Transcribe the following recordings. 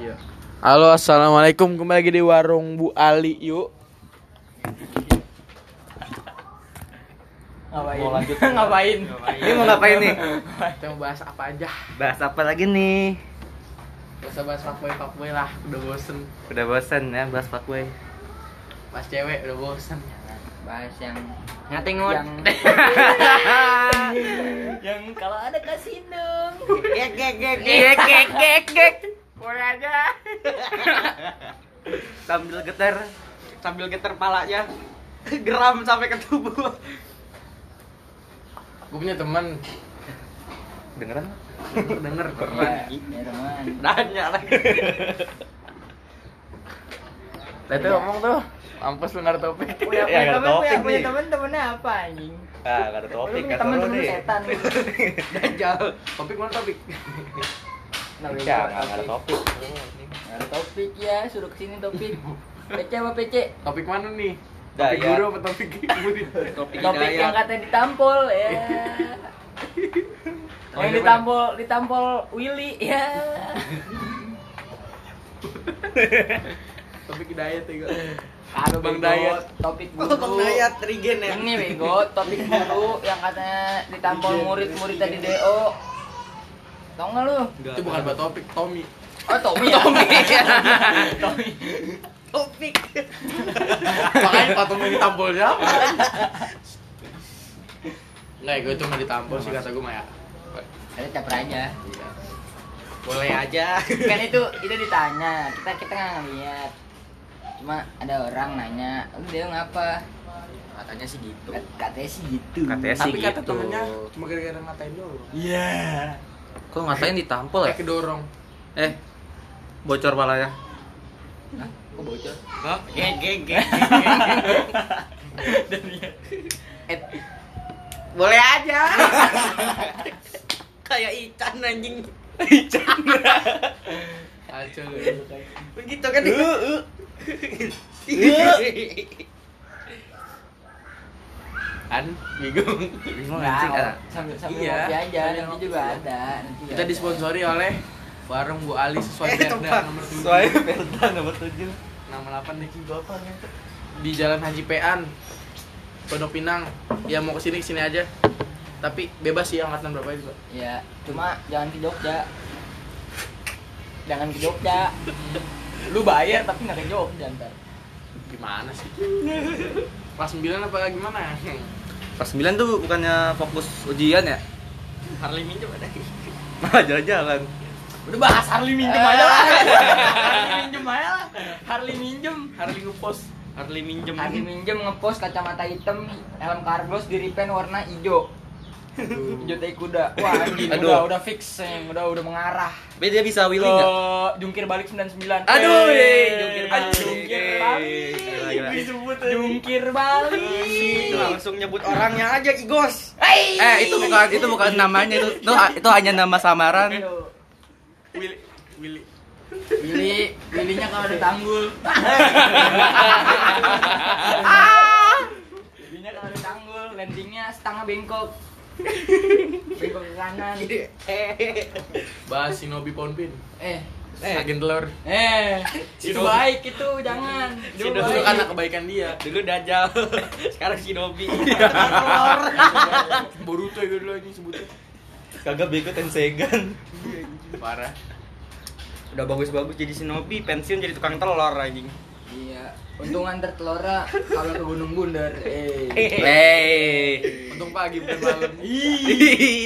Iya. Halo, assalamualaikum. Kembali lagi di warung Bu Ali. Yuk. Ngapain? Mau lanjut? ngapain? Ini mau ngapain nih? Kita mau bahas apa aja? Bahas apa lagi nih? Gak usah bahas fuckboy fuckboy lah. Udah bosen. Udah bosen ya bahas fuckboy. Bahas cewek udah bosen. Bahas yang Ngatingut. yang yang kalau ada kasino. Gek gek gek gek gek gek gek. Boleh aja. Sambil getar, sambil getar palanya. Geram sampai ke tubuh. Gue punya teman Dengeran? denger teman. Nanya lagi. Tadi tuh ngomong tuh. Mampus lu naruh topik. Punya Ya, punya nggak ada temen, punya topik punya temen temennya apa anjing? Ah, gak ada topik punya kata temen lu temen nih. setan. Dajjal. Topik mana topik? Nah, Ya, nggak ada topik. Nggak ada topik ya, suruh ke sini topik. PC apa PC? Topik mana nih? Topik ya. guru apa topik murid? Topik Topik yang katanya ditampol ya. Oh, yang ditampol, ditampol Willy ya. Topik hidayat ya. Aduh Bang Dayat. Topik Oh, guru. Bang Dayat Rigen ya. Ini bego, topik guru yang katanya ditampol murid-murid tadi DO. Tau nggak lu? Itu bukan buat topik, Tommy. Oh, Tommy. Tommy. Tommy. Topik. Makanya Pak Tommy ditampol siapa? Nggak, gue cuma ditampol sih kata gue mah ya. Ada caper aja. Boleh aja. Kan itu itu ditanya, kita kita nggak ngeliat. Cuma ada orang nanya, lu dia ngapa? Katanya sih gitu. Kat- Katanya sih gitu. Katanya sih Tapi kata gitu. temennya cuma gara-gara ngatain doang. Iya. Kok ngatain ditampol ya? Kayak kedorong. Eh, bocor palanya. Hah? Kok bocor? Hah? Gek gek. Eh, Boleh aja. Kayak ikan anjing. Ican. Aco lu. Begitu kan. Kan bingung. Bingung Nah, anjing. ah. sambil sambil Iya. ngopi aja, Sambil nanti juga ada. Nanti Kita ada. disponsori oleh Warung Bu Ali sesuai Eh, Perda tempat. nomor 7. Sesuai Perda nomor 7. Nama 8 deh gitu. Di Jalan Haji Pean. Pondok Pinang. Ya mau ke sini ke sini aja. Tapi bebas sih angkatan berapa itu, Pak? Ya, cuma jangan ke Jogja. Jangan ke Jogja. Lu bayar tapi nggak ke Jogja ntar. Gimana sih? Kelas 9 apa gimana? Pas 9 tuh bukannya fokus ujian ya? Harley minjem ada. Malah jalan-jalan. Udah bahas Harley minjem aja lah. Harley minjem aja lah. Harley minjem. Harley ngepost. Harley minjem. Harley minjem ngepost kacamata hitam, helm carglass di repaint warna hijau. Hijau tai kuda. Wah, anjing Aduh. udah udah fix, yang udah udah mengarah. Be dia bisa Ke wheeling enggak? jungkir balik 99. Aduh, Eh, eh, jungkir balik. Jungkir Eh, balik. gila, gila. Disebut jungkir balik. Langsung nyebut orangnya aja Igos. Hey. Eh, itu bukan itu bukan namanya itu itu, itu hanya nama samaran. Willy Willy Willy, Willynya kalau ada tanggul. Willynya kalau ada tanggul, landingnya setengah bengkok. Bengkok ke kanan. bahas Shinobi Ponpin. Eh, Eh. Agen telur. eh, itu baik itu, jangan. Itu Shinobi. Itu baik. karena kebaikan dia. Dulu Dajjal, sekarang Shinobi. Boruto ya dulu ini sebutnya. Kagak bego Tensegan. Parah. Udah bagus-bagus jadi Shinobi, pensiun jadi tukang telur anjing. Iya, untung antar telurnya kalau ke Gunung Bundar. Eh, Hey. Untung pagi bukan malam.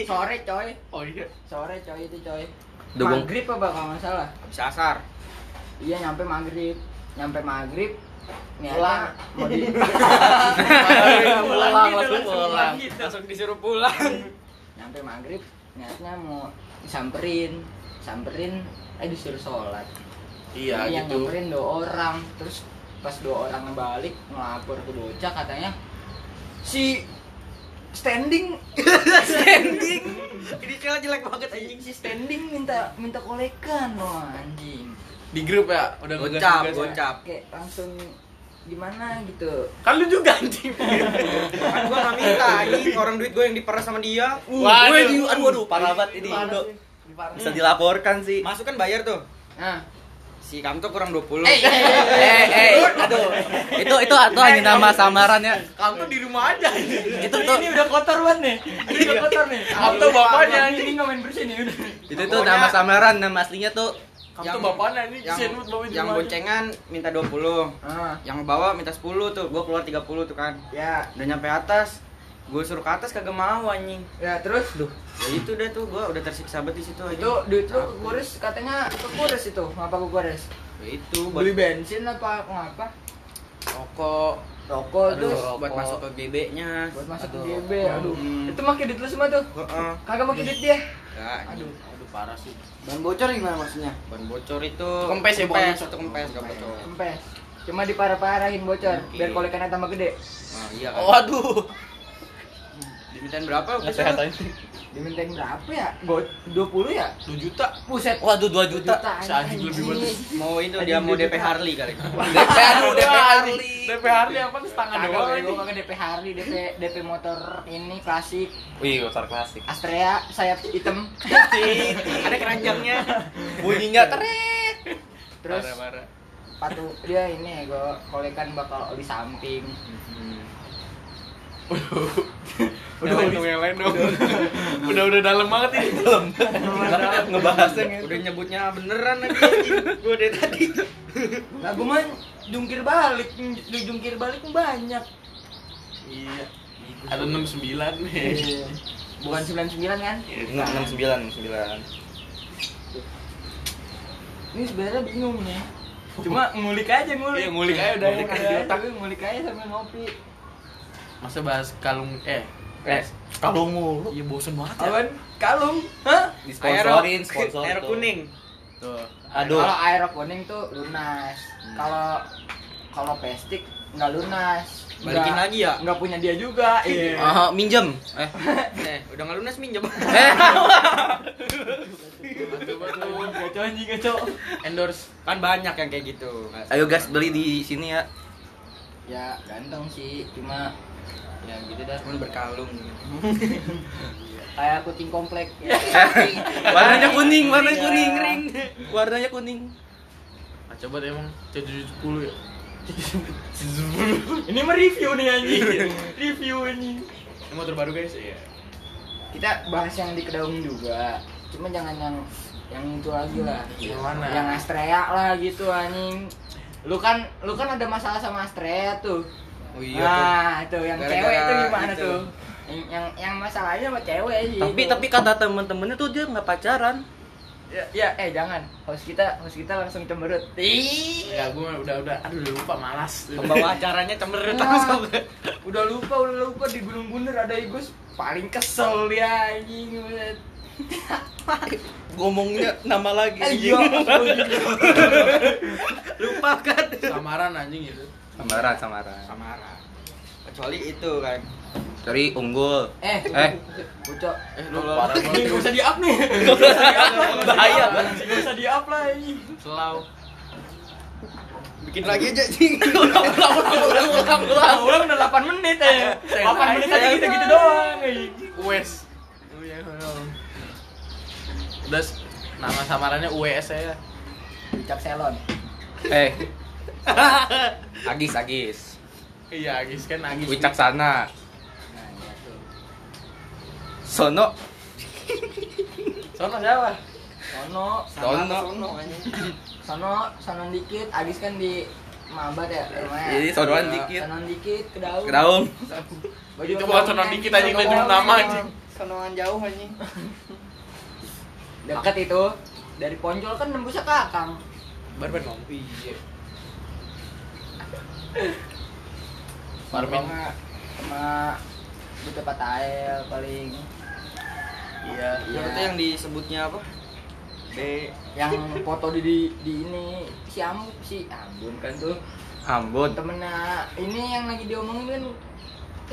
sore coy, Oh iya. sore coy itu coy. Bang. Maghrib apa kalau nggak salah? Habis asar. Iya nyampe maghrib, nyampe maghrib. Pulang. Mau di Pulang, gitu, langsung pulang. gitu. Langsung disuruh pulang. nyampe maghrib niatnya mau samperin samperin eh disuruh sholat Iya yang gitu. nyamperin dua orang terus pas dua orang balik ngelapor ke bocah katanya si standing Standing. Ini cewek jelek banget anjing si standing minta minta kolekan loh anjing Di grup ya udah Gocap, ya. gocap. kayak langsung gimana gitu Kan lu juga anjing. Kan gua gak minta anjing, orang duit gua yang diperas sama dia. Waduh. Gue di aduh aduh parah banget ini. Bisa dilaporkan sih. Masuk kan bayar tuh. nah Si Kamto kurang 20. Eh, eh, Eh, eh, aduh. Itu itu atau hanya nama samaran ya. Kamu tuh di rumah aja. Itu Ini, tuh ini udah kotor banget nih. Ini udah kotor nih. Kamu tuh bapaknya, Ini ini nggak main bersih nih udah. itu tuh nama samaran, nama aslinya tuh Kamu Yang- tuh bapaknya ini yang bawa yang boncengan minta 20. Ah, Yang bawah minta 10 tuh. Gua keluar 30 tuh kan. ya, Udah nyampe atas. Gue suruh ke atas kagak mau anjing. ya terus Duh, ya itu dah tuh gua udah tersiksa banget di situ aja. itu duit lu kekuris katanya kekuris itu ngapa kekuris Ya itu buat beli bensin apa ngapa rokok. rokok Aduh, terus buat masuk ke GB-nya. buat masuk ke. GB aduh Hmm. itu pakai duit lu semua tuh Heeh. kagak pakai duit dia Ya, Aduh, aduh parah sih. Ban bocor gimana maksudnya? Ban bocor itu Kempes ya, bukan kempes, itu kempes gak bocor. kempes cuma diparah-parahin bocor Oke. biar kolekannya tambah gede Oh, iya kan. Oh, aduh. Dimintain berapa? nggak sehat aja. dimintain berapa ya Go 20 ya 2 juta. buset Waduh, 2 juta. Seanjing lebih bagus. Mau itu dia mau dua DP. Harley kali. DP aduh, DP Harley. DP Harley apa setengah doang bego, ini. kagak DP Harley, DP DP motor ini klasik Wih, motor klasik. Astrea sayap hitam. Ada keranjangnya. Bunyinya teret. Terus patu dia ini gue kolekan bakal oli samping. Udah untung yang lain dong. Udah udah dalam banget ini. Dalam. Ngebahasnya gitu. Udah nyebutnya beneran lagi. Gue dari tadi. Nah gue mah jungkir balik, lu jungkir balik banyak. Iya. Ada 69 nih. Bukan 99 kan? Enggak, 69, 69. Ini sebenarnya bingung nih. Cuma ngulik aja ngulik. Iya, ngulik aja udah, Ngulik aja, tapi ngulik aja sambil ngopi. Masa bahas kalung eh Eh, kalau mulu. Iya bosen banget ya. Awan, kalung, hah? Disponsorin, sponsor Aero tuh. kuning. Tuh. Aduh. Kalau aero kuning tuh lunas. Kalau kalau plastik nggak lunas. Balikin Nggak- lagi ya? Nggak punya dia juga. Iya. Ah, minjem. Eh, Eh, udah nggak lunas minjem. eh. Gaco anjing gaco. Endorse. kan banyak yang kayak gitu. Ayo guys beli di sini ya. Ya ganteng sih, cuma ya gitu dah. Cuman berkalung. Kayak kucing komplek. warnanya kuning, warnanya kuning, ring. Warnanya kuning. Ah, coba deh emang C710 ya. Ini mah review nih anjing. review ini. Ini motor baru guys. Iya. Kita bahas yang di Kedaung juga. Cuma jangan yang yang itu lagi lah. Yang mana? Yang Astrea lah gitu anjing. Lu kan lu kan ada masalah sama Astrea tuh. Oh nah, itu yang Gara-gara cewek tuh gimana itu. tuh? Yang, yang yang masalahnya sama cewek sih. Tapi itu. tapi kata temen-temennya tuh dia nggak pacaran. ya, ya eh jangan. Host kita host kita langsung cemberut. Ih. Ya gue udah udah aduh udah lupa malas. Pembawa acaranya cemberut Nah, aku sama. udah lupa udah lupa di Gunung Bunder ada Igus paling kesel dia anjing. Ngomongnya nama lagi. Eh, iya. Lupa kan. Samaran anjing itu. Samaran, samaran. Samara. Kecuali itu kan. Cari unggul. Eh, Eh. bocok. Eh lu parah banget. gak usah di up nih. Gak usah di up. Bahaya. Gak usah di up lah ini. Selau. Bikin lagi aja sih. Ulang, ulang udah 8 menit ya. 8 menit aja gitu-gitu doang. anjing. Uwes. Udah s- nama samarannya UWS saya. Ucap selon. Eh. Agis, Agis. Iya, Agis kan Agis. Wicaksana. Nah, iya tuh. Sono. Sono siapa? Sono, Sono. Sono anjing. sono, sono dikit. Agis kan di Mabat ya rumahnya. Jadi sonoan dikit. Sono dikit ke daun. Kedaung. Baju Itu bukan sono dikit aja kita nyebut nama anjing. Sonoan jauh anjing. Dekat itu. Dari Ponjol kan nembusnya ke Akang. Barben Barben. Sama Buta Patael paling Iya. Iya itu yang disebutnya apa? D yang foto di di, di ini si Am si Ambon kan tuh Ambon. temennya ini yang lagi diomongin kan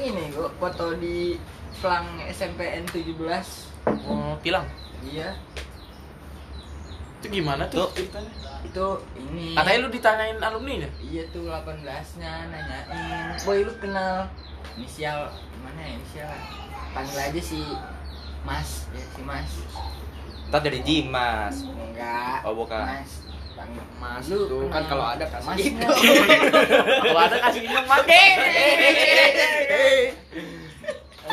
ini kok foto di pelang SMPN 17 Oh, tilang. iya Itu gimana tuh? Tuh. ceritanya? itu ini Katanya lu ditanyain alumni nya? iya tuh 18 nya nanyain boy lu kenal inisial gimana ya inisial panggil aja si Mas ya si Mas Ntar jadi Jimas. enggak Oh, bukan. Mas panggil Mas. mas Lu tuh kan kalau ada kasih Mas gitu? Kalau ada kasih minum mati.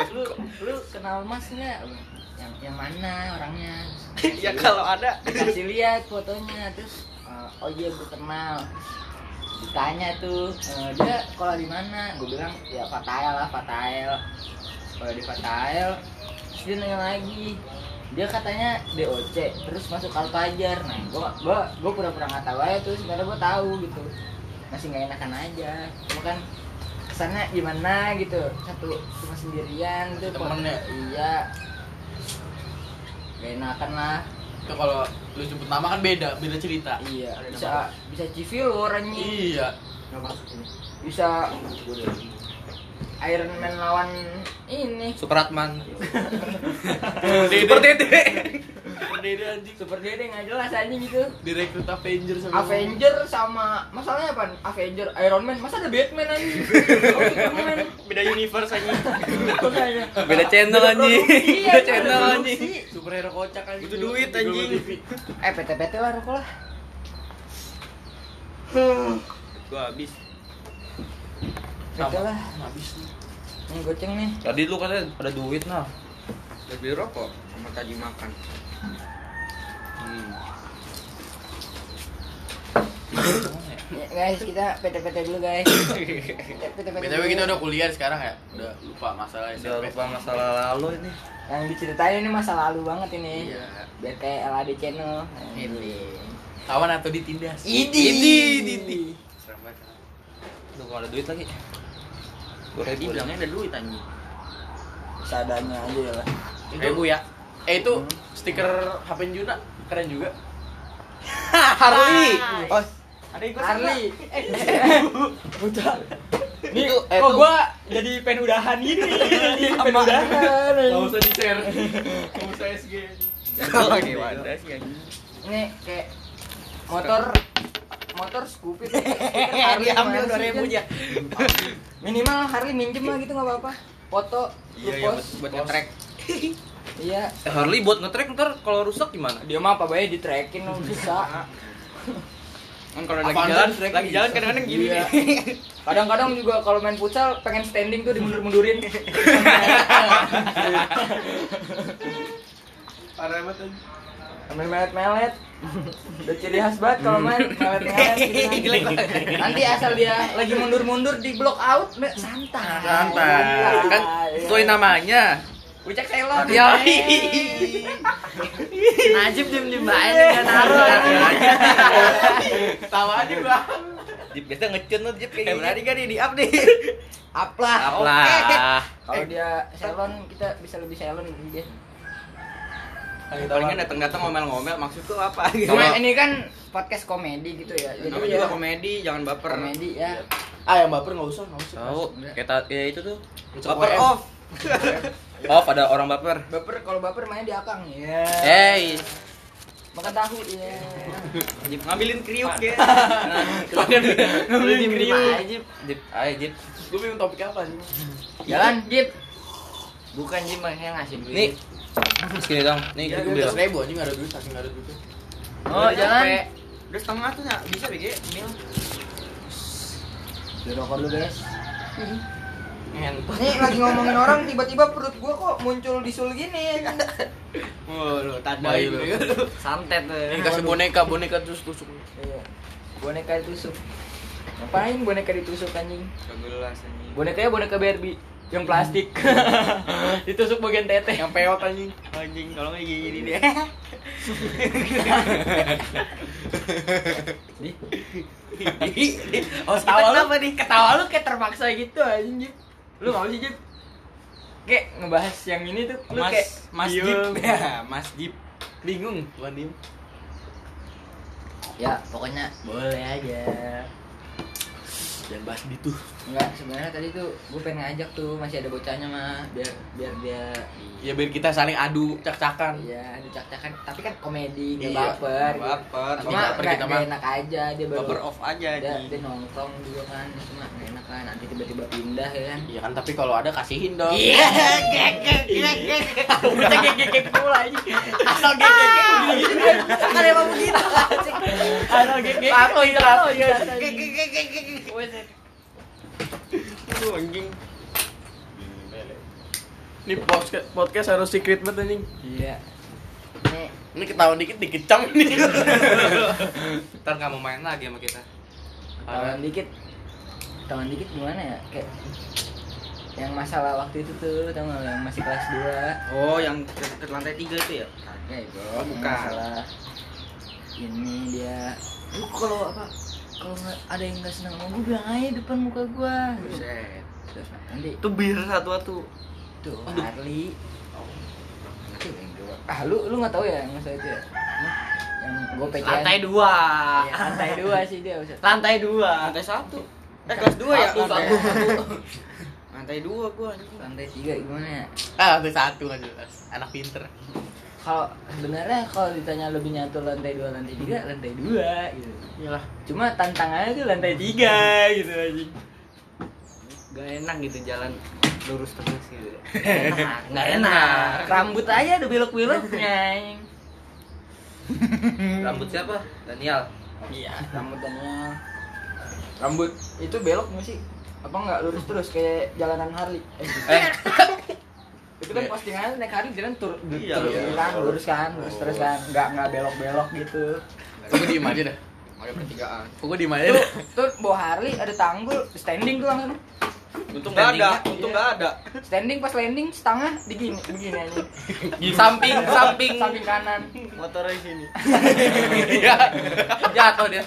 lu lu kenal mas nggak yang yang mana orangnya? Ya kalau ada. Dikasih lihat fotonya terus eh, oh iya gue kenal ditanya tuh eh, dia sekolah di mana? Gue bilang ya Fatael lah Fatael. Kalau di Fatael. Terus dia nanya lagi. Dia katanya DOC terus masuk Alfajar nah gua gua gua pura-pura nggak tahu aja terus karena gua tahu gitu. Masih nggak enakan aja. Cuma kan kesannya gimana gitu satu cuma sendirian gitu Temen ya? iya gak enakan lah Itu kalau lu jemput nama kan beda, beda cerita. iya Ada bisa nama. bisa civil orangnya Iya. bisa Iron Man lawan ini Superatman. Super Dede. Super Dede anjing. Super Dede nggak jelas anjing gitu Direkrut Avenger sama Avenger sama masalahnya apa? Avenger, Iron Man, masa ada Batman anjing? Superman. beda universe aja Makanya. Beda channel Beda anjing. produksi, Beda anjing, channel anjing. superhero kocak anjing. Butuh duit, anjing. Eh, PT-PT lah rokok lah. gua habis PT lah. Habis nih. Nih goceng nih. Tadi lu katanya ada duit nah. udah beli rokok sama tadi makan Hmm. Ya, guys, kita PT-PT dulu guys. BTW kita udah kuliah sekarang ya. Udah lupa masalah Udah SMP. lupa masalah lalu ini. Yang diceritain ini masa lalu banget ini. Iya. Biar kayak LAD channel. Ini. Kawan atau ditindas? Idi, Idi. serem banget Udah gak ada duit lagi. Ribu. bilangnya ada duit anjing Seadanya aja lah. Ribu ya. Eh itu stiker HP Juna keren juga. Harley. Oh, ada ikut Harley. Eh, Buta. Nih, Itu, eh, kok gua jadi pen udahan gini. Jadi pen udahan. Gak usah di share. Gak usah SG. Oke, wadah sih anjing. Ini kayak motor motor Scoopy Harley ambil mana sih, 2000 Jan? aja. Minimal Harley minjem lah gitu nggak apa-apa. Foto, lu Iya, iya, buat, post. buat nge-track. Iya. Eh, Harley buat nge-track ntar kalau rusak gimana? Dia mah apa bae di trackin lu bisa. Kan kalau lagi Apaan jalan, lagi jalan kadang-kadang gini Iya. nih. Kadang-kadang juga kalau main futsal pengen standing tuh dimundur-mundurin. Parah banget. Sambil melet-melet. Udah ciri khas banget kalau main melet-melet gitu kan. Nanti asal dia lagi mundur-mundur di block out, santai. Santai. Kan sesuai namanya. Ucak selon. Ya. Najib diem-diem bae nih kan naruh. Tawa aja bang. Jip biasa ngecun lu Jip kayak Eh, berarti kan di up nih. Up lah. Up lah. Kalau dia selon kita bisa lebih selon dia. Palingan datang-datang ngomel-ngomel maksud tuh apa gitu. Cuma ini kan podcast komedi gitu ya. Jadi ya, juga komedi, jangan baper. komedi ya. Ah yang baper nggak usah, nggak usah. Tahu, kayak ya itu tuh. Baper off. Oh, pada orang baper. Baper kalau baper mainnya di akang ya. Hey, Makan tahu ya. Jip, ngambilin kriuk ya. Ngambilin kriuk. Jip, Jip, ayo Jip. Gue bingung topik apa sih? Jalan, Jip. Bukan Jip makanya ngasih duit. Nih. Segini dong. Nih, Ya, gue gue beli. belas ribu anjing nggak ada duit, saking nggak ada duitnya. Oh, jalan. Udah setengah tuh nggak bisa BG mil. Rokok dulu, guys. Ngentot. Nih lagi ngomongin orang tiba-tiba perut gua kok muncul disul gini. Oh, lu lu. Santet tuh. Ini kasih boneka, boneka terus tusuk. Iya. Boneka ditusuk. Ngapain boneka ditusuk anjing? Gak jelas anjing. Bonekanya boneka Barbie yang plastik. ditusuk bagian teteh. Yang peot anjing. Anjing, kalau nggak gini dia. Oh, ketawa lu apa nih? Ketawa lu kayak terpaksa gitu anjing. Jip. Lu mau sih, Jip? Kayak ngebahas yang ini tuh lu Mas, kayak Mas. Jeep. Ya, Mas Jeep. Bingung, tuan diem. Ya, pokoknya boleh aja. Jangan bahas gitu. Enggak, sebenarnya tadi tuh gue pengen ngajak tuh masih ada bocahnya mah biar biar dia Ya biar kita saling adu cak-cakan. Iya, ada cak-cakan tapi kan komedi nggak Iya, baper. baper. Cuma baper kita mah. enak aja dia baru Baper off aja dia, Ji. dia nongkrong juga kan cuma nggak enak kan nanti tiba-tiba pindah ya kan Iya kan tapi kalau ada kasihin dong. Iya, gek gek gek gek. Udah gek gek gek pula aja. Asal gek gek gek. Kan emang begitu. Aduh, anjing. Ini podcast, podcast harus secret banget anjing. Iya. Nih, Ini ketahuan dikit dikecam ini. Ntar nggak mau main lagi sama kita. tangan dikit. Tangan dikit gimana ya? Kayak yang masalah waktu itu tuh, tau nggak yang masih kelas 2 Oh, yang ke, ke lantai tiga itu ya? Kagak itu Oh, bukan. masalah ini dia lu kalau apa kalau nggak ada yang nggak senang sama gue bilang aja depan muka gue Buset. terus nanti Itu bir satu-satu. tuh Harley Tuh, yang dua. ah lu lu nggak tahu ya yang masa itu ya yang gue PC Lantai dua. ya, lantai dua sih dia Ustaz. Lantai dua. Lantai satu. Eh, kelas dua ya? Satu, Lantai satu, satu. Lantai dua gua anjing. lantai tiga gimana ya ah, lantai satu jelas. Anak pinter. Kalau sebenarnya kalau ditanya lebih nyatu lantai dua lantai tiga lantai dua gitu Iyalah. cuma tantangannya tuh lantai tiga gitu aja Gak enak gitu jalan lurus terus gitu. enak nggak enak rambut aja ada belok-beloknya anjing. Rambut siapa? Daniel. iya rambut Daniel rambut itu belok nggak sih apa nggak lurus terus kayak jalanan Harley eh, Eh, itu kan postingannya naik Harley jalan tur Iya, terus iya. kan lurus kan lurus terus kan nggak nggak belok-belok gitu Gue diem aja dah. Pakai pertigaan. Gue diem aja tuh dah. tuh bawa Harley ada tanggul standing tuh langsung Untung gak ada, landingnya- untung gak ada. standing pas landing setengah digini begini aja samping, samping. samping kanan Motornya di sini. Iya. Jatuh dia.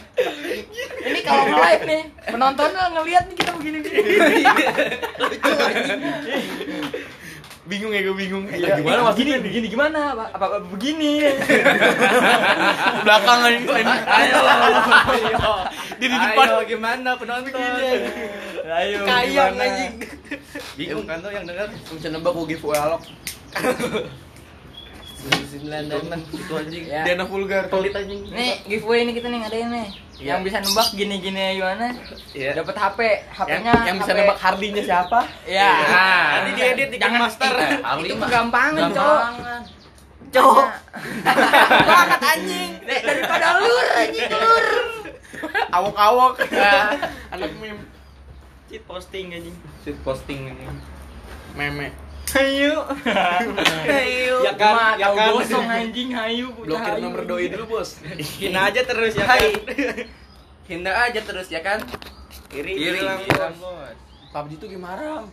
ini kalau nge-live nih penontonnya ngelihat nih kita begini begini Bingung ya gue bingung. Iya, gimana eh, maksudnya? begini begini gimana apa apa, apa begini Belakang aja. Ayo. Dia di depan. Ayo, gimana penonton? ayo Kayang gimana? anjing. Bingung kan tuh yang denger? Bisa nebak gue giveaway alok. 99 diamond itu anjing. Ya. Dana vulgar. Pelit anjing. nih giveaway ini kita nih ngadain nih Iya. yang bisa nebak gini gini gimana Iya. dapat HP Yang, HP-nya yang bisa nebak Harley-nya siapa? ya Nah, Nanti diedit di Jangan- master. itu mah kegampangan cowok Gampangan. cowok banget anjing daripada lur anjing lur Awok-awok. Anak meme. Cheat posting anjing. Shoot posting anjing. Meme. Ayo. Hayu, Ya kan, ya kan. gosong anjing hayu, Blokir hayu. nomor doi dulu, Bos. Hina aja terus ya kan. Hindar aja terus ya kan? Iri, Iri, bilang, bos. PUBG tuh game haram.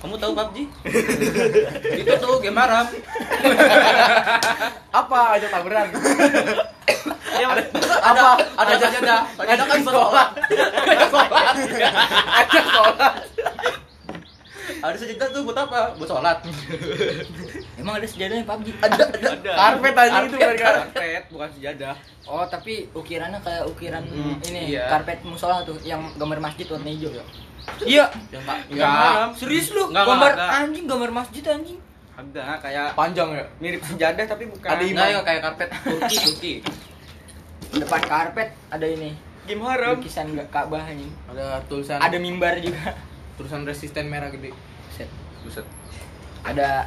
Kamu tahu PUBG? itu tuh game haram. Apa aja taburan? Ya, Apa? Ada jadah. Ada kan sekolah. Ada sholat. Ada sholat. Ada sejadah tuh buat apa? Buat sholat. Emang ada sejadahnya PUBG? Ada, ada. ada. Karpet aja itu kan Karpet, bukan sejadah. Oh, tapi ukirannya kayak ukiran Hmm, ini iya. karpet musola tuh yang gambar masjid warna hijau ya. Iya. Enggak. Serius lu? Enggak, gambar enggak. anjing gambar masjid anjing. Agak kayak panjang ya. mirip sejadah tapi bukan. Ada Enggak ya kayak karpet Turki, Turki. Depan karpet ada ini. game haram. Lukisan enggak Ka'bah anjing. Ada tulisan Ada mimbar juga. tulisan resisten merah gede. Set. Buset. Ada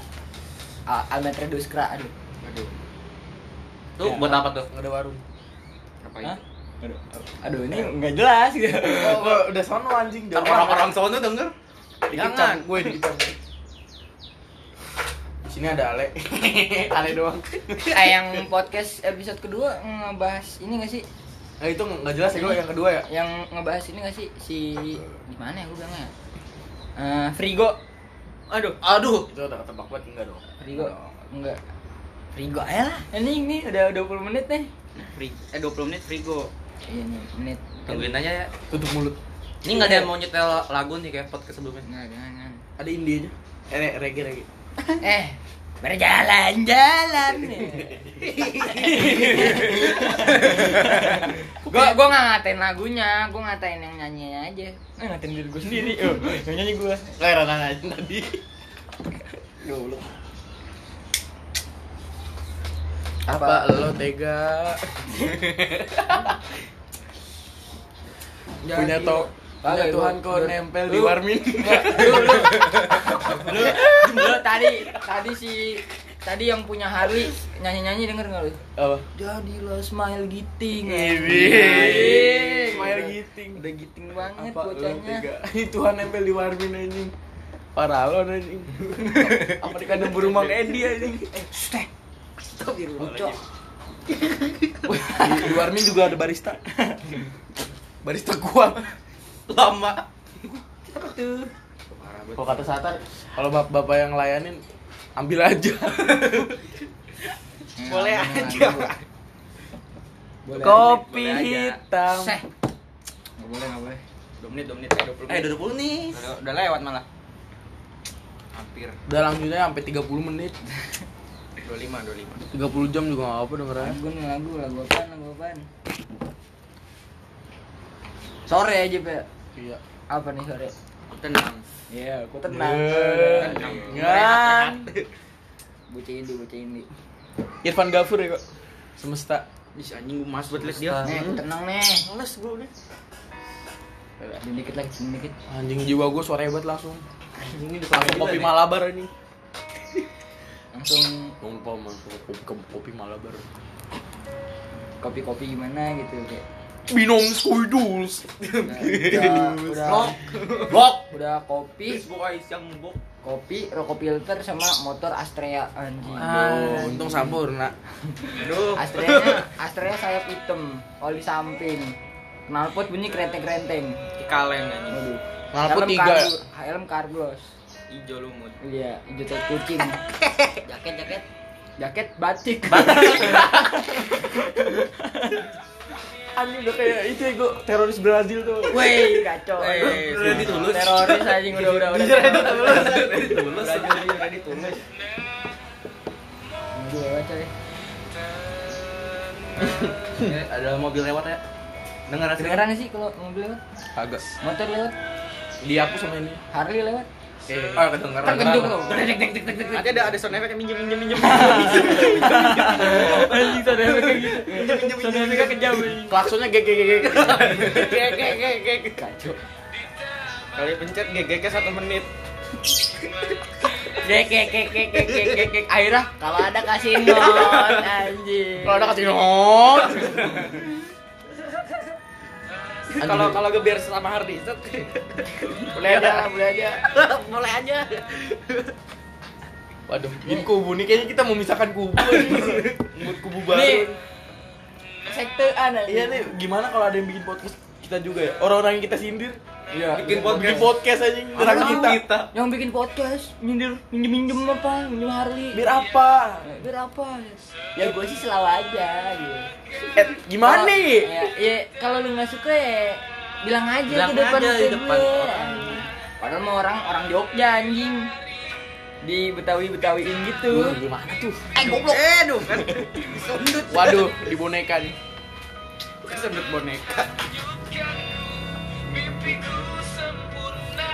uh, Almetre Duskra aduh. Aduh. Tuh Ya. buat apa tuh? Nggak ada warung. Ngapain? Hah? Aduh. Aduh, ini enggak jelas gitu. Oh, gua udah sono anjing. Orang-orang sono denger. Jangan. Gue dikecam. Di sini ada Ale. Ale doang. eh yang podcast episode kedua ngebahas ini gak sih? Nah, itu nggak jelas ya gue yang kedua ya. Yang ngebahas ini gak sih si gimana ya gue bilangnya? Eh, Frigo. Aduh. Aduh. Itu udah ketebak banget enggak dong. Frigo. Enggak. Frigo aja lah. Ini ini udah 20 menit nih. Frig- eh 20 menit frigo. Iya nih, menit. Tungguin aja ya. Tutup mulut. Ini nggak ada yang mau nyetel lagu nih kayak podcast sebelumnya. Enggak, jangan. Ada indie aja. Eh, re- reggae reggae. eh, berjalan-jalan. Gua gua nggak ngatain lagunya gua ngatain yang nyanyi aja. Eh, ngatain diri gua sendiri. Oh yang nyanyi gua. Kelahiran aja tadi. goblok. Apa lo tega? punya to Kagak, Tuhan gua- nempel di warmin. Lu, lu, lu, lu tadi tadi si tadi yang punya Harley nyanyi nyanyi denger nggak lu Apa? jadilah smile giting. Smile giting. udah giting banget Apa lo bocahnya? Ini Tuhan nempel di warmin anjing. Paralon anjing. Apa di kandang burung Mang Edi anjing. Bocah. Di, di warmin juga ada barista. barista kuat. Lama. apa tuh Kalau kata Satar, kalau bapak-bapak yang layanin ambil aja. Boleh aja. Boleh Kopi boleh aja. hitam. Seh. Nggak boleh, nggak boleh. 2 menit, 2 menit, eh 20 Eh, menit. 20 nih. Udah, udah lewat malah. Hampir Udah langsungnya sampai 30 menit. 25, 25. 30 jam juga gak apa dengerannya. Lagu lagu, lagu apaan, lagu apaan? Sore aja, Pak. Iya. Apa nih sore? Tenang. Iya, aku tenang. Tenang. Kan. Bocah ini, bocah ini. Irfan Gafur ya kok. Semesta. Ih, anjing gue mas buat liat dia. Nih, aku tenang nih. Males gue. Dini dikit lagi, dini dikit. Anjing jiwa gue suara hebat langsung. Anjing ini Langsung kopi Malabar ini. Langsung langsung kopi kopi, kopi Malabar. kopi-kopi gimana gitu kayak. Minum skuiduls. Udah, udah, Blok. Blok. udah kopi, yang bok. kopi, rokok filter sama motor Astrea anjing. Aduh, untung sampurna. Aduh. Astrea Astrea sayap hitam, oli samping. Knalpot bunyi krenteng-krenteng. Ikalen anjing. Knalpot Helm tiga. Helm karbos. Ijo lumut. Iya, hijau tai kucing. Jaket, jaket. Jaket batik. Anjing udah kayak itu ya gue teroris Brazil tuh. Woi, kacau. Eh, Aduh. Ready Tulus. Teroris anjing udah udah udah. Ready teroris. Tulus. Brazil ready tulus. Gue coy. Eh, Ada mobil lewat ya. Dengar nggak sih kalau mobil lewat? Agak. Motor lewat? Dihapus sama ini. Harley lewat? Eh, ah kedengeran. Kan gendung. Nanti ada ada sound effect yang minjem minjem minjem. Anjing tadi kayak gitu. Sound effect-nya kejam. Klaksonnya. Kacau. Kali pencet satu menit. Gek gek gek gek gek gek gek gek. Akhirnya kalau ada kasih not anjing. Kalau ada kasih not. Kalau kalau geber sama Hardy, set. boleh aja, boleh aja. Mulai aja. Waduh, ini kubu nih kayaknya kita mau misahkan kubu nih. Buat kubu baru. Nih. Sektean anjing. Iya nih, gimana kalau ada yang bikin podcast kita juga ya? Orang-orang yang kita sindir. Iya. Bikin podcast. Bikin podcast aja nyerang Apa? kita. Yang bikin podcast nyindir minjem minjem apa? Minjem Harley. Biar apa? Ya, biar apa? Ya gue sih selalu aja gitu. Eh, gimana nih? Ya, ya kalau lu nggak suka ya bilang aja Bilang ke depan aja di ke depan gue. orang. Padahal mau orang orang Jogja anjing. Di Betawi Betawiin gitu. Gimana tuh? Eh goblok. Eh, duh kan. Waduh, di boneka nih. Boneka.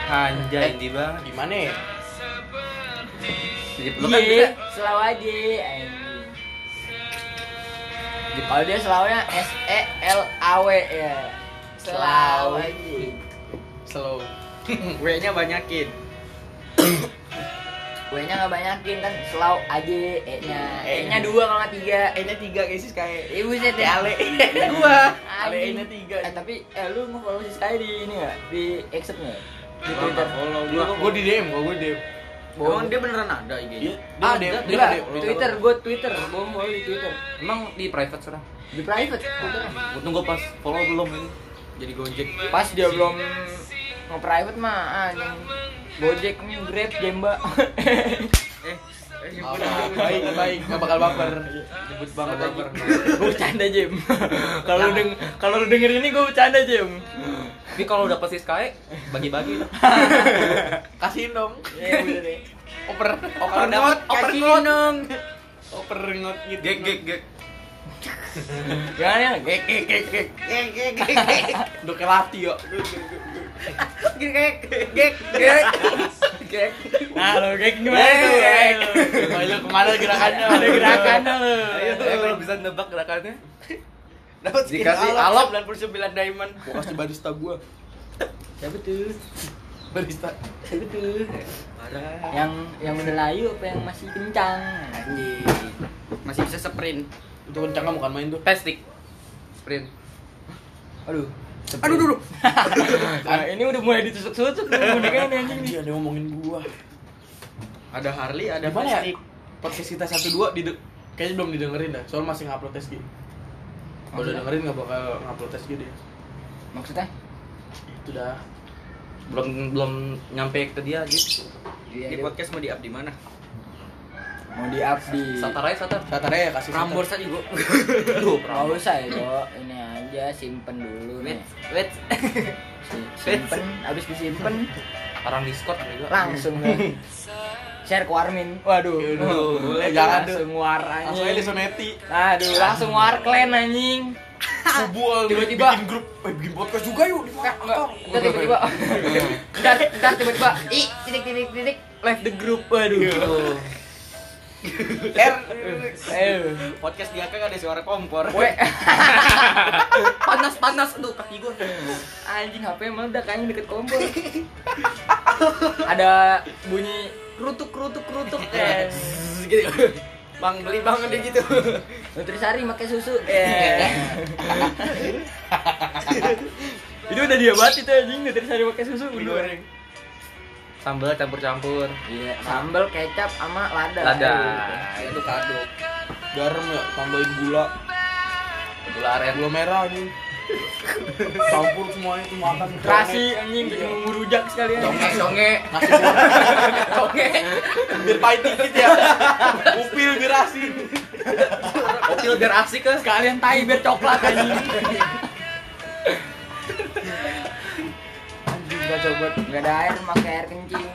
Anjay, ini banget. Gimana ya? Kan Iya, bisa selalu aja anjing. Kalau dia selawanya S E L A W ya. Selaw anjing. Slow. W-nya banyakin. W-nya nggak banyakin kan selaw aja E-nya. E-nya dua kalau nggak tiga. E-nya tiga guys, sih kayak Ibu saya teh ale. dua. Ale. E-nya tiga. Eh tapi eh lu mau follow si Sky di ini nggak? Di accept nggak? Di Gua Twitter. follow, Gua gua- di DM, gua gua DM. Emang dia beneran ada Iya, IG-nya? dia Ah, DM, dia enggak, DM. di Twitter, gue Twitter, gue mau di Twitter, Emang di private sekarang? di private. Gua tunggu pas follow belum ini. Jadi Gojek. Pas dia belum nge-private mah, anjing Gojek, Grab, Jemba. Eh, eh Oh, baik, baik, nggak bakal baper. nyebut banget aja. gue bercanda Jem. Kalau lu deng kalau lu denger ini gue bercanda Jem. Tapi kalau udah pasti Sky bagi-bagi. Kasihin dong. Iya udah deh. Oper. Kalau dapat kasih dong. Oper ngot gitu. Gek gek gek. Gimana ya? Gek gek gek gek. Gek gek gek. Udah kayak latih ya. Gek gek gek. Gek. Gek. Nah, lo gek gimana tuh? Gek. Ayo ke mana gerakannya? Ada gerakannya lo. Ayo, kalau bisa nebak gerakannya. Dapat Dikasih alok alok. 99 diamond. Gua kasih barista gua. Siapa tuh? Barista. Siapa tuh? Yang yang udah layu apa yang masih kencang? Anjing. Masih bisa sprint. Itu kencang bukan main tuh. Pestik. Sprint. Aduh. Aduh, dulu. Nah, ini udah mulai ditusuk-tusuk bonekanya nih anjing nih. Iya, dia ngomongin gua. Ada Harley, ada Gimana ya? plastik. Podcast kita satu dua di kayaknya belum didengerin dah. Soalnya masih ngupload SG. Kalau udah dengerin nggak bakal ngupload SG dia. Maksudnya? Itu dah. Belum belum nyampe ke dia gitu. Iya, Di dia podcast mau di up di mana? Mau di up di Satar aja satar. Satar ya kasih satar. Prambors aja gua. Duh, Nggak usah ya, Bo. Ini aja simpen dulu nih. Wait, wait. Si- Simpen, habis disimpen Orang Discord juga. langsung nih. Share ke Warmin. Waduh. Boleh, Jangan tuh. langsung war Langsung aja anjing. disoneti. Aduh, langsung war clan anjing. Kubul Tiba-tiba. bikin grup, eh, bikin podcast juga yuk di. Entar tiba-tiba. Entar, tiba-tiba. Ih, titik titik titik left the group. Waduh. R. Eh, Podcast dia kan ada suara kompor. we. panas panas aduh kaki gua. Anjing HP meledak kayaknya deket kompor. Ada bunyi kerutuk kerutuk kerutuk eh. gitu. Bang beli bang ada gitu. Nutrisari pakai susu. Eh. itu udah dia banget itu anjing Nutrisari pakai susu Digoreng. Sambal campur-campur. Iya, sambal kecap sama lada. Lada. Itu kado. Garam ya, tambahin gula. Gula aren. Gula merah nih. Campur semuanya itu makan. Terasi anjing bikin ngurujak sekalian. Songe songe. Nasi goreng. Oke. Biar pahit dikit ya. Upil biar asin. Opil biar asik kan. Sekalian tai biar coklat anjing. Anjing gak coba, gak ada air, pakai air kencing.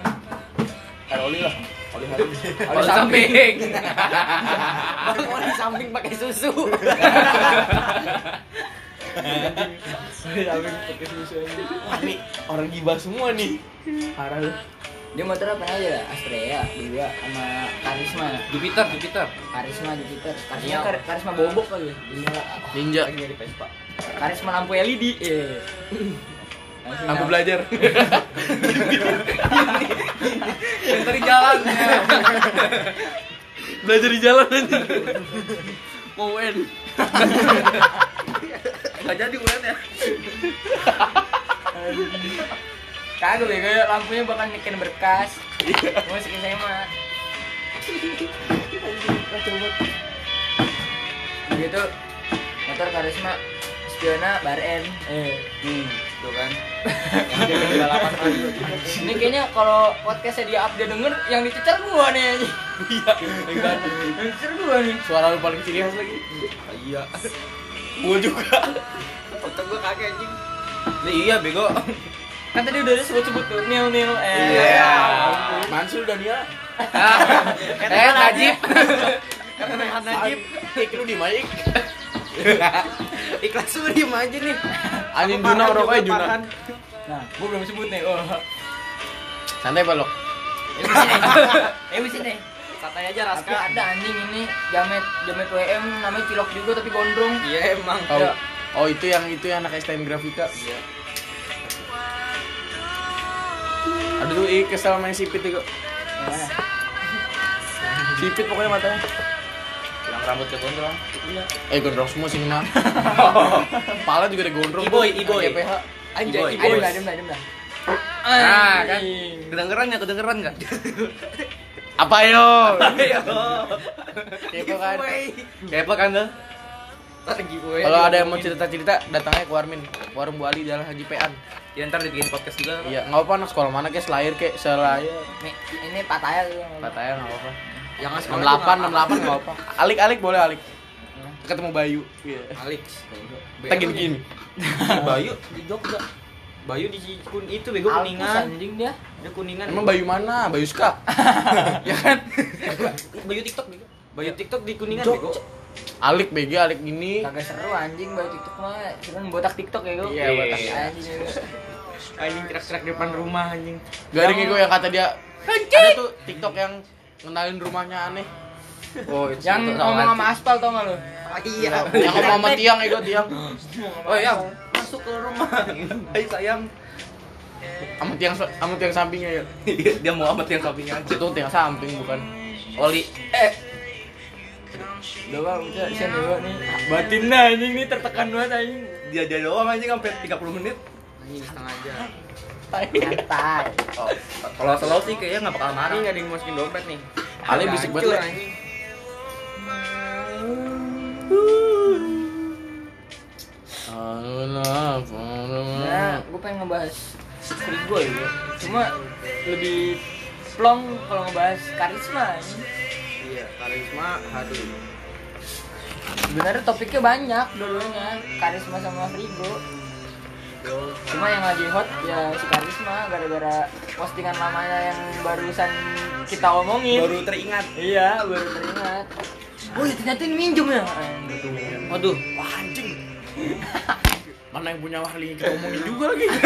Air oli lah. Oli harum. Oli samping. Bang mau di samping pakai susu. Oli samping pakai susu nih orang gibah semua nih. Parah lu. Dia motor apa aja? Astrea dua sama Karisma. Jupiter Jupiter. Karisma Jupiter. Karisma kar- Karisma bobok kali. ya? Ninja. Lagi dari Vespa. Karisma lampu LED. Eh. Lampu nyala. belajar. Dari jalan. belajar di jalan aja. Mau UN. Enggak jadi UN ya. Kagak bego ya, lampunya bakal bikin berkas. Mau sekian saya mah. Gitu. Motor karisma spiona baren. Eh. Hmm, tuh kan. Ini kayaknya kalau podcastnya dia up dia denger yang dicecer gua nih. Iya. Yang dicecer gua nih. Suara lu paling ciri khas lagi. Iya. Gua juga. Foto gua kakek anjing. Iya bego. Kan tadi udah disebut-sebut tuh nil nil. Eh. Iya. Mansul dan dia. Eh Najib. Kata Najib. Ik lu di mic. Ikhlas lu diem aja nih. Anjing Juna rokoknya juga, Juna. Nah, gua belum sebut nih. Oh. Santai balok. Eh sini. Eh sini. Santai aja Tapi Raska. ada anjing ini jamet jamet WM namanya cilok juga tapi gondrong. Iya emang. Tahu. Ya. Oh itu yang itu yang anak STM Grafika. Iya. Aduh tuh ih kesel main sipit itu. Sipit pokoknya matanya. Rambut ke gondrong. Eh gondrong semua sini mah. Pala juga ada gondrong. Iboy, iboy. GPH. Anjay, Iboy. Diam dah, diam dah. Nah, kan. Kedengeran nggak? Kedengeran nggak? Apa yo? Kepo kan. Kepo kan giveaway. Kalau ada yang mau cerita-cerita datangnya ke Warmin. Warung Bu Ali Jalan Haji Pean. Ya ntar dibikin podcast juga. Iya, nggak apa anak sekolah mana guys, lahir kayak selayar. Nih, ini pataya. Katanya nggak apa. Jangan Enam delapan, enam delapan nggak apa. Alik alik boleh alik. Ketemu Bayu. Iya. Alex. Kita gini gini. Bayu di Jogja. Bayu di kun itu bego kuningan. anjing dia. Ada kuningan. Emang Bayu mana? Bayu Ska. ya kan? Bayu TikTok bego. Bayu TikTok di kuningan Jok, bego. Alik BG, alik gini. Kagak seru anjing baru TikTok mah. Cuman botak TikTok ya gua. Iya, botak. anjing. ya, gua. Anjing teriak-teriak di depan rumah anjing. Garing gue yang kata dia. Ada tuh TikTok yang ngenalin rumahnya aneh. Oh, itu Yang ngomong sama aspal tau gak lu? iya. yang ngomong sama tiang ego tiang. Oh ya, masuk ke rumah. Hai sayang. Sama tiang sama tiang sampingnya ya. dia mau amat yang sampingnya aja. Itu tiang samping bukan. Oli. Eh. Udah bang, udah bisa nih nih. Batinnya anjing nih tertekan banget anjing. Dia dia doang anjing sampai 30 menit. Anjing setengah jam. Santai. Oh, kalau selalu sih kayaknya nggak bakal marah. nggak ada yang masukin dompet nih. Ale bisik banget, anjing. Nah, gue pengen ngebahas Frigo ya. Cuma lebih plong kalau ngebahas karisma. Iya, karisma hadir. Sebenarnya topiknya banyak dulunya karisma sama Frigo. Cuma yang lagi hot ya si karisma gara-gara postingan lamanya yang barusan kita omongin. Baru teringat. Iya, baru teringat. Oh, ya ternyata ini minjem ya. Waduh, Wah anjing. Mana yang punya wali kita omongin juga lagi.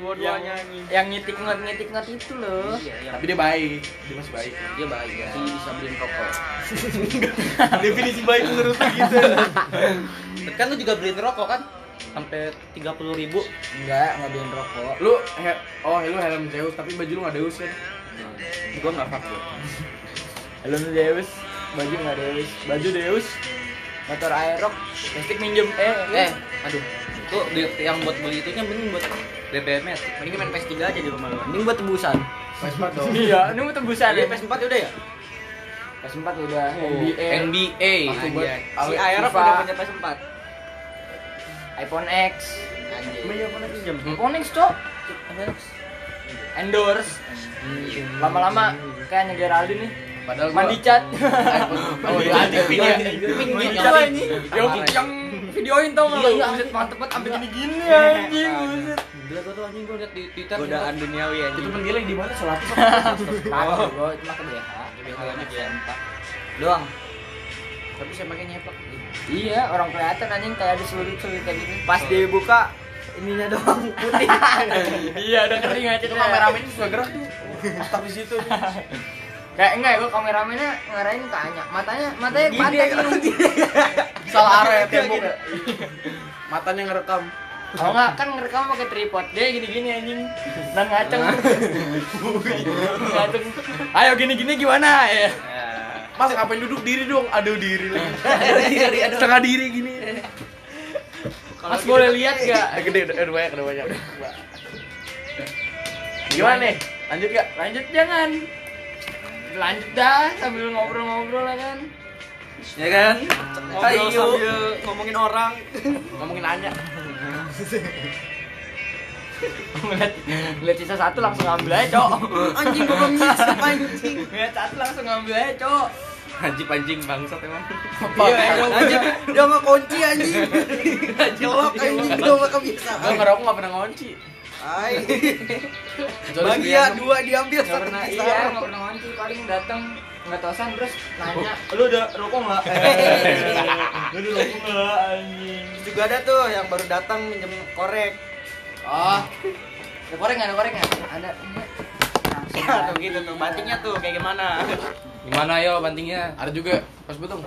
dua-duanya anjing. Yang ngitik ngot ngitik ngot itu loh. Iya, yang Tapi dia baik. Dia masih baik. dia baik ya. Sih bisa beliin rokok. Definisi baik menurut lu gitu. Kan lu juga beliin rokok kan? Sampai 30 ribu. Enggak, nggak beliin rokok. Lu he- oh lu helm Zeus tapi baju lu nggak Deus kan? Gua nggak fuck gua. Helm Deus, baju nggak Deus, baju Deus, motor Aerox, listrik minjem. Eh, Eh, aduh. Itu yang buat beli itunya mending buat BBM ya. Mending main PS3 aja di rumah lu. ini buat tebusan. Vespa dong. Iya, ini mau tebusan Tadi ya. PS4 udah ya? PS4 udah Oh, NBA, NBA. Buat Si FIFA. udah punya PS4. iPhone X, Anjir. Iya pinjam? iPhone X cok, endorse. Lama-lama kayaknya Geraldine nih. Padahal gua- Mandi cat. Oh iya, anjing pink ya. Pink Mandi gitu cat. anjing. Yang videoin tau nggak? Iya, iya. Buset mantep banget sampai gini-gini anjing. Buset. Gila gua tuh anjing gua liat di Twitter. Godaan duniawi Itu anjing. pentilnya di mana sholat? Tahu gua cuma ke BH. Doang. Tapi saya pakai nyepak. Iya, orang kelihatan anjing kayak ada seluruh-seluruh kayak gini. Pas dibuka ininya doang putih. iya, ada kering aja Itu kameramen juga gerak tuh. Di situ. Kayak enggak ya, gua kameramennya ngarahin ke Anya. Matanya matanya kalau gini. Salah area tembok ya. Matanya ngerekam. Kalau enggak kan ngerekam pakai tripod. Dia gini-gini anjing. Dan ngaceng. ngaceng. Ayo gini-gini gimana ya? Mas ngapain duduk diri dong? Aduh diri lagi. Setengah diri gini. Mas boleh lihat gak? Gede udah udah banyak udah banyak. Gimana nih? Lanjut gak? Lanjut jangan. Lanjut dah sambil ngobrol-ngobrol lah kan. Ya kan? Ngobrol sambil ngomongin orang. Ngomongin Anya. Ngeliat, ngeliat sisa satu langsung ngambil aja, Cok. Anjing gua belum nyisap anjing. Ngeliat satu langsung ngambil aja, Cok. Anjing anjing bangsat emang. Iya, anjing. Dia nggak kunci anjing. Jelok anjing gua nggak Gua kebiasaan. ngerokok gak pernah ngunci. Ay. Kecuali Bagi ya Spriano. dua diambil Nggak satu pernah, bisa. iya, nggak pernah ngunci. Paling datang nggak tosan terus nanya, lu udah rokok nggak? Lu udah rokok nggak, anjing? Juga ada tuh yang baru datang minjem korek. Oh, ada korek nggak? Ada korek nggak? Ada. Iya. Langsung Ya, tuh gitu tuh. Batiknya tuh kayak gimana? Gimana yo bantingnya? Ada juga pas betung.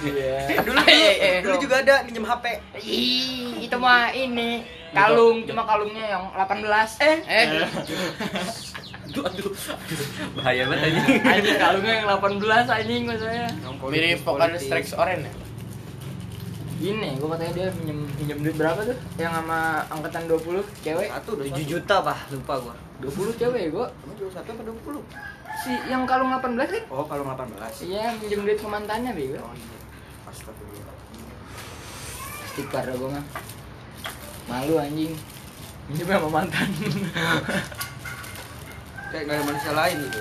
Iya. Dulu Eh, eh, eh. dulu juga ada minjem HP. Ih, itu mah ini kalung, cuma kalungnya yang 18. Eh, Eh. aduh, aduh, aduh. Bahaya banget anjing. anjing kalungnya yang 18 anjing maksudnya. Mirip vokal Strikes Orange ya? Ini, gua katanya dia pinjem pinjem duit berapa tuh? Yang sama angkatan 20 cewek. Satu, tujuh juta pak, lupa gua. 20 cewek gua. Kamu jual satu apa dua puluh? Si yang kalung 18 kan? Oh, kalau 18 Iya, pinjem duit ke mantannya bego. Oh iya. Astagfirullah. Stiker gua mah. Malu anjing. Pinjem sama mantan. Kayak gak ada manusia lain gitu.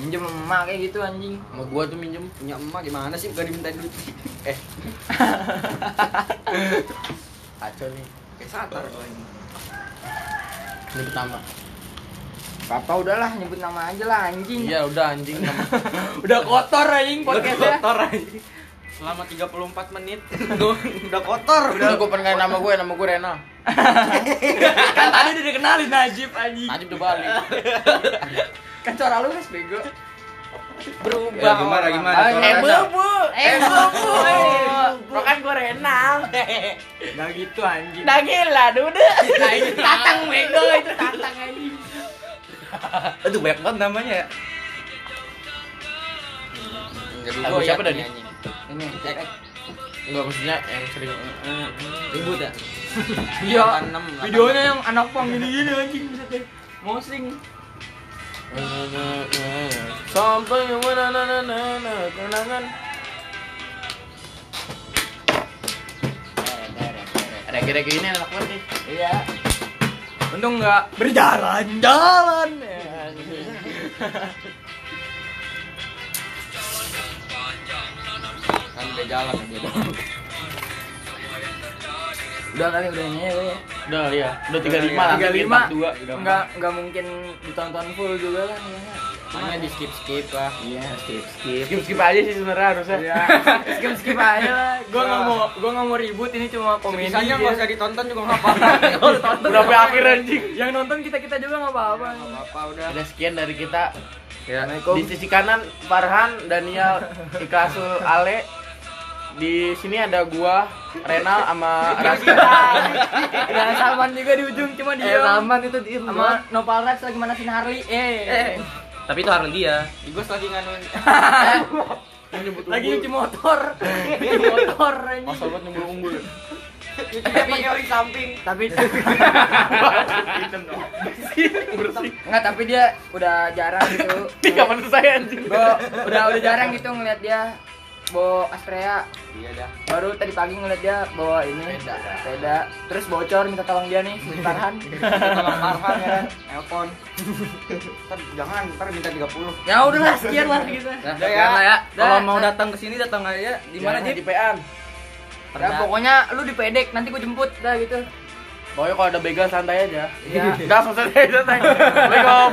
Minjem sama emak kayak gitu anjing. Sama gua tuh minjem. Punya emak gimana sih gak diminta duit? eh, Kacau nih. Kayak Satar gua ini. Nyebut nama. Papa udahlah nyebut nama aja lah anjing. Iya udah anjing nama. Udah kotor anjing podcastnya. Kotor aja. Selama 34 menit udah kotor. Udah gue pengen nama gue, nama gue Rena. kan tadi udah dikenalin Najib anjing. Najib udah balik. Kan suara lu guys bego. Berubah. Ya, gimana, gimana? Eh gimana? bubu, eh bubu. Eh, Kok kan gue Rena. Nah gitu anjing. Dah gila, dude. Nah tatang bego itu tatang anjing. Aduh banyak banget namanya ya. Lagu siapa tadi? Ini eh. Enggak maksudnya yang sering Ribut ya? Iya. 86, Videonya yang anak pang gini-gini anjing Mosing. Sampai mana na na na na kenangan. Reggae-reggae ini enak banget nih. Iya. Untung nggak berjalan-jalan. Kan udah jalan aja. Udah kali udah nyanyi gue ya. Udah ya, udah 35 nanti 35 42 Enggak enggak mungkin ditonton full juga kan. Makanya di skip skip lah. Iya, skip skip. Skip skip aja sih sebenarnya harusnya. Iya. skip skip aja lah. Gua nggak mau gua nggak mau ribut ini cuma komedi. Bisanya dia. nggak usah ditonton juga nggak apa-apa. Udah sampai nggak akhir anjing. Yang nonton kita kita juga nggak apa-apa. Nggak apa-apa udah. Udah sekian dari kita. Ya. Di sisi kanan Farhan, Daniel, Ikasul, Ale. Di sini ada gua, Renal sama Raska. Ya Salman juga di ujung cuma dia. Eh, Salman itu diem sama Nopal Raj lagi manasin Harley. Eh. Eh. Tapi itu Harley dia. Igos lagi nganuin. lagi nyuci motor. Nyuci motor anjing. Masa banget nyumbul-umbul. Dia pakai oli samping. Tapi Bersih. enggak tapi dia udah jarang gitu. Ini kapan selesai anjing? Gua udah udah jarang gitu ngeliat dia bawa Astrea Iya dah. baru tadi pagi ngeliat dia bawa ini Sepeda. sepeda terus bocor minta tolong dia nih si Farhan Tolong Farhan ya. Nelpon. Ntar jangan, ntar minta 30. ya udahlah sekian lah gitu Nah, Udah ya. ya. lah ya. Kalau mau datang ke sini datang aja di mana Di? PAN. ya pokoknya lu di pedek nanti gua jemput dah gitu Pokoknya kalau ada begal santai aja. Iya. Gas santai santai. Assalamualaikum.